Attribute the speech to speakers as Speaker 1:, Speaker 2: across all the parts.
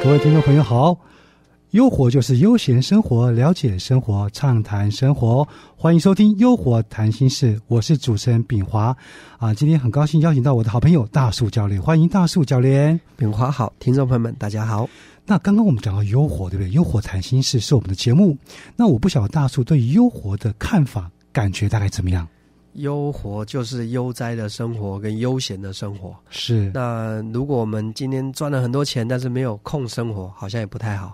Speaker 1: 各位听众朋友好，优活就是悠闲生活，了解生活，畅谈生活，欢迎收听优活谈心事，我是主持人炳华啊，今天很高兴邀请到我的好朋友大树教练，欢迎大树教练。
Speaker 2: 炳华好，听众朋友们大家好。
Speaker 1: 那刚刚我们讲到优活，对不对？优活谈心事是我们的节目，那我不晓得大树对优活的看法、感觉大概怎么样？
Speaker 2: 悠活就是悠哉的生活跟悠闲的生活。
Speaker 1: 是。
Speaker 2: 那如果我们今天赚了很多钱，但是没有空生活，好像也不太好；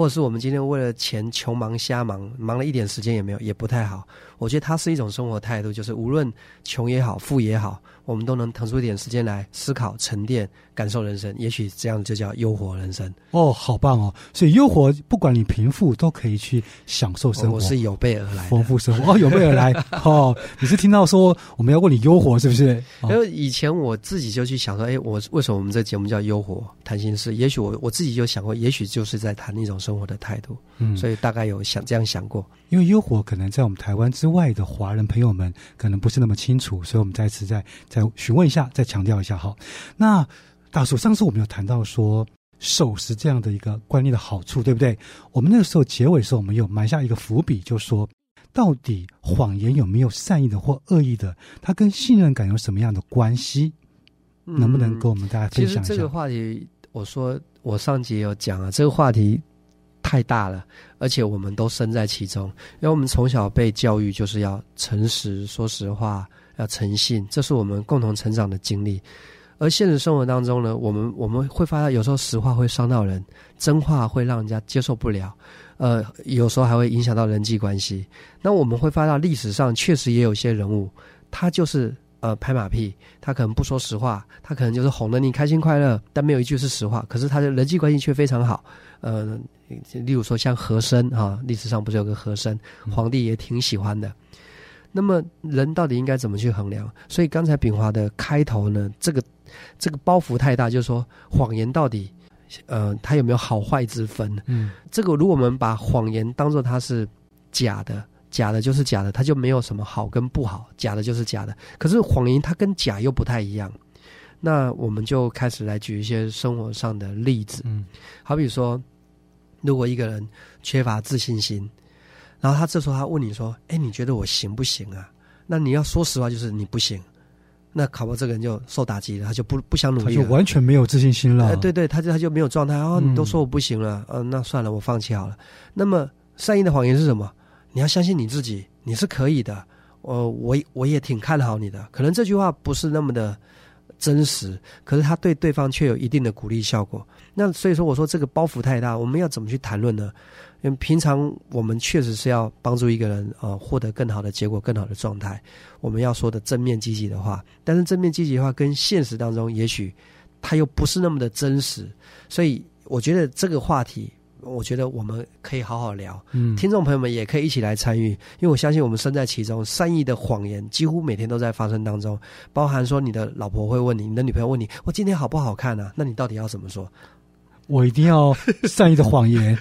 Speaker 2: 或者是我们今天为了钱穷忙瞎忙，忙了一点时间也没有，也不太好。我觉得它是一种生活态度，就是无论穷也好，富也好，我们都能腾出一点时间来思考、沉淀、感受人生。也许这样就叫优活人生。
Speaker 1: 哦，好棒哦！所以优活，不管你贫富，都可以去享受生活。
Speaker 2: 我是有备而来，
Speaker 1: 丰富生活哦，有备而来哦。你是听到说我们要问你优活是不是？
Speaker 2: 因为以前我自己就去想说，哎，我为什么我们这节目叫优活谈心事？也许我我自己就想过，也许就是在谈一种生活的态度。嗯，所以大概有想这样想过。
Speaker 1: 因为优活可能在我们台湾之外的华人朋友们可能不是那么清楚，所以我们再次再再询问一下，再强调一下哈。那大叔，上次我们有谈到说守时这样的一个观念的好处，对不对？我们那个时候结尾的时候，我们有埋下一个伏笔，就说到底谎言有没有善意的或恶意的？它跟信任感有什么样的关系？能不能跟我们大家分享一下？
Speaker 2: 这个话题，我说我上集有讲啊，这个话题。太大了，而且我们都身在其中，因为我们从小被教育就是要诚实、说实话、要诚信，这是我们共同成长的经历。而现实生活当中呢，我们我们会发现，有时候实话会伤到人，真话会让人家接受不了，呃，有时候还会影响到人际关系。那我们会发现，历史上确实也有些人物，他就是呃拍马屁，他可能不说实话，他可能就是哄得你开心快乐，但没有一句是实话，可是他的人际关系却非常好，呃。例如说像和珅啊，历史上不是有个和珅，皇帝也挺喜欢的。那么人到底应该怎么去衡量？所以刚才炳华的开头呢，这个这个包袱太大，就是说谎言到底，呃，它有没有好坏之分？嗯，这个如果我们把谎言当做它是假的，假的就是假的，它就没有什么好跟不好，假的就是假的。可是谎言它跟假又不太一样，那我们就开始来举一些生活上的例子，嗯，好比说。如果一个人缺乏自信心，然后他这时候他问你说：“哎，你觉得我行不行啊？”那你要说实话，就是你不行。那考博这个人就受打击了，他就不不想努
Speaker 1: 力，他就完全没有自信心了。
Speaker 2: 对对，他就他就没有状态哦。你都说我不行了，嗯，那算了，我放弃好了。那么善意的谎言是什么？你要相信你自己，你是可以的。呃，我我也挺看好你的。可能这句话不是那么的。真实，可是他对对方却有一定的鼓励效果。那所以说，我说这个包袱太大，我们要怎么去谈论呢？因为平常我们确实是要帮助一个人呃获得更好的结果、更好的状态。我们要说的正面积极的话，但是正面积极的话跟现实当中，也许他又不是那么的真实。所以我觉得这个话题。我觉得我们可以好好聊，嗯，听众朋友们也可以一起来参与，因为我相信我们身在其中，善意的谎言几乎每天都在发生当中，包含说你的老婆会问你，你的女朋友问你，我今天好不好看啊？那你到底要怎么说？
Speaker 1: 我一定要善意的谎言，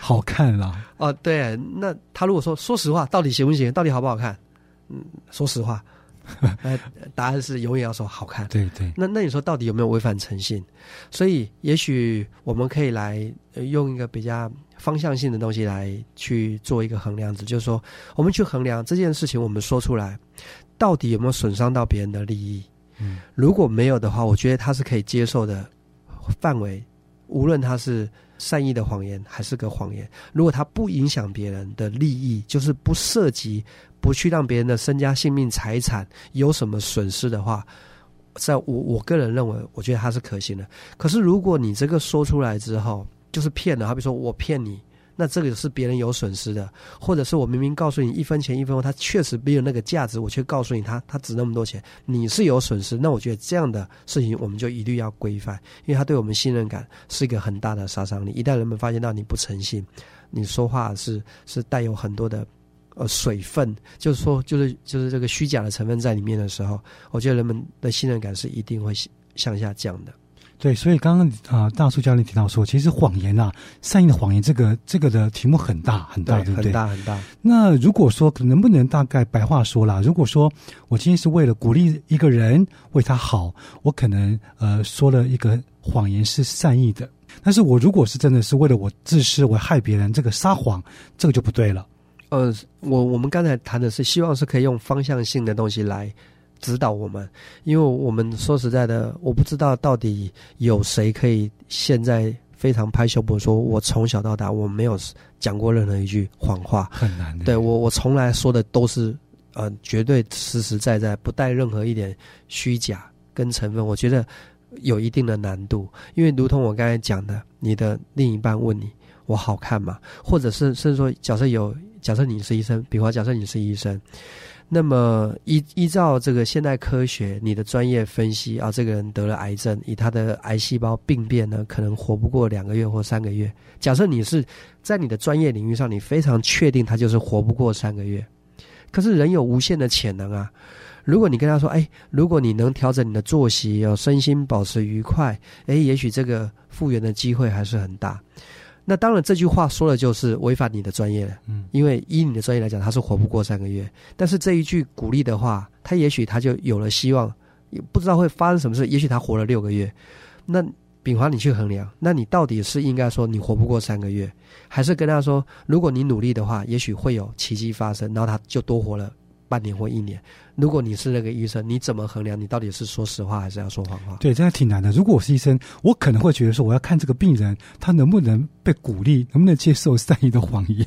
Speaker 1: 好看啦。
Speaker 2: 哦，对，那他如果说说实话，到底行不行？到底好不好看？嗯，说实话。那答案是永远要说好看。
Speaker 1: 对对。
Speaker 2: 那那你说到底有没有违反诚信？所以也许我们可以来用一个比较方向性的东西来去做一个衡量值，就是说我们去衡量这件事情，我们说出来到底有没有损伤到别人的利益？嗯，如果没有的话，我觉得它是可以接受的范围。无论他是善意的谎言还是个谎言，如果他不影响别人的利益，就是不涉及。不去让别人的身家性命财产有什么损失的话，在我我个人认为，我觉得他是可行的。可是如果你这个说出来之后就是骗了，好比说我骗你，那这个是别人有损失的，或者是我明明告诉你一分钱一分货，它确实没有那个价值，我却告诉你它它值那么多钱，你是有损失。那我觉得这样的事情我们就一律要规范，因为它对我们信任感是一个很大的杀伤力。一旦人们发现到你不诚信，你说话是是带有很多的。呃，水分就是说，就是就是这个虚假的成分在里面的时候，我觉得人们的信任感是一定会向下降的。
Speaker 1: 对，所以刚刚啊、大叔教练提到说，其实谎言啊，善意的谎言这个这个的题目很大很大，对不对？
Speaker 2: 很大很大。
Speaker 1: 那如果说能不能大概白话说啦？如果说我今天是为了鼓励一个人为他好，我可能呃说了一个谎言是善意的，但是我如果是真的是为了我自私，我害别人，这个撒谎，这个就不对了。
Speaker 2: 呃，我我们刚才谈的是希望是可以用方向性的东西来指导我们，因为我们说实在的，我不知道到底有谁可以现在非常拍胸脯说，我从小到大我没有讲过任何一句谎话，
Speaker 1: 很难的。
Speaker 2: 对我我从来说的都是呃绝对实实在在，不带任何一点虚假跟成分，我觉得有一定的难度，因为如同我刚才讲的，你的另一半问你我好看吗？或者是甚至说，假设有假设你是医生，比方假设你是医生。那么依依照这个现代科学，你的专业分析啊，这个人得了癌症，以他的癌细胞病变呢，可能活不过两个月或三个月。假设你是在你的专业领域上，你非常确定他就是活不过三个月，可是人有无限的潜能啊。如果你跟他说，哎，如果你能调整你的作息，要身心保持愉快，哎，也许这个复原的机会还是很大。那当然，这句话说的就是违反你的专业了。
Speaker 1: 嗯，
Speaker 2: 因为依你的专业来讲，他是活不过三个月。但是这一句鼓励的话，他也许他就有了希望，也不知道会发生什么事。也许他活了六个月。那炳华，你去衡量，那你到底是应该说你活不过三个月，还是跟他说，如果你努力的话，也许会有奇迹发生，然后他就多活了半年或一年。如果你是那个医生，你怎么衡量你到底是说实话还是要说谎话？
Speaker 1: 对，这样挺难的。如果我是医生，我可能会觉得说，我要看这个病人他能不能被鼓励，能不能接受善意的谎言，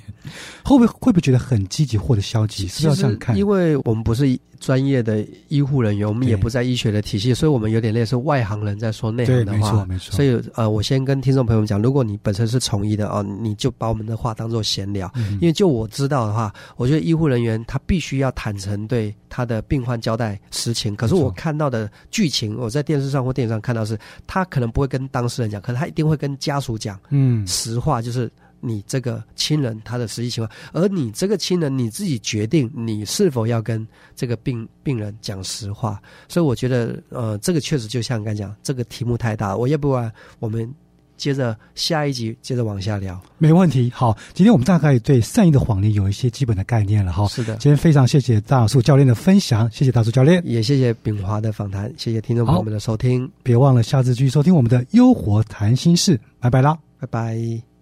Speaker 1: 会不会会不会觉得很积极或者消极？是要这样看？
Speaker 2: 因为我们不是专业的医护人员，我们也不在医学的体系，所以我们有点类似外行人在说内行，的话。
Speaker 1: 没错，没错。
Speaker 2: 所以呃，我先跟听众朋友们讲，如果你本身是从医的哦，你就把我们的话当做闲聊。
Speaker 1: 嗯
Speaker 2: 因为就我知道的话，我觉得医护人员他必须要坦诚对他的病患交代实情。可是我看到的剧情，我在电视上或电影上看到是，他可能不会跟当事人讲，可是他一定会跟家属讲
Speaker 1: 嗯，
Speaker 2: 实话，就是你这个亲人他的实际情况，而你这个亲人你自己决定你是否要跟这个病病人讲实话。所以我觉得，呃，这个确实就像刚才讲，这个题目太大，我要不然我们接着下一集接着往下聊。
Speaker 1: 没问题。好，今天我们大概对善意的谎言有一些基本的概念了哈。
Speaker 2: 是的，
Speaker 1: 今天非常谢谢大树教练的分享，谢谢大树教练。
Speaker 2: 也谢谢炳华的访谈，谢谢听众朋友们的收听，
Speaker 1: 别忘了下次继续收听我们的《优活谈心事》，拜拜啦。
Speaker 2: 拜拜。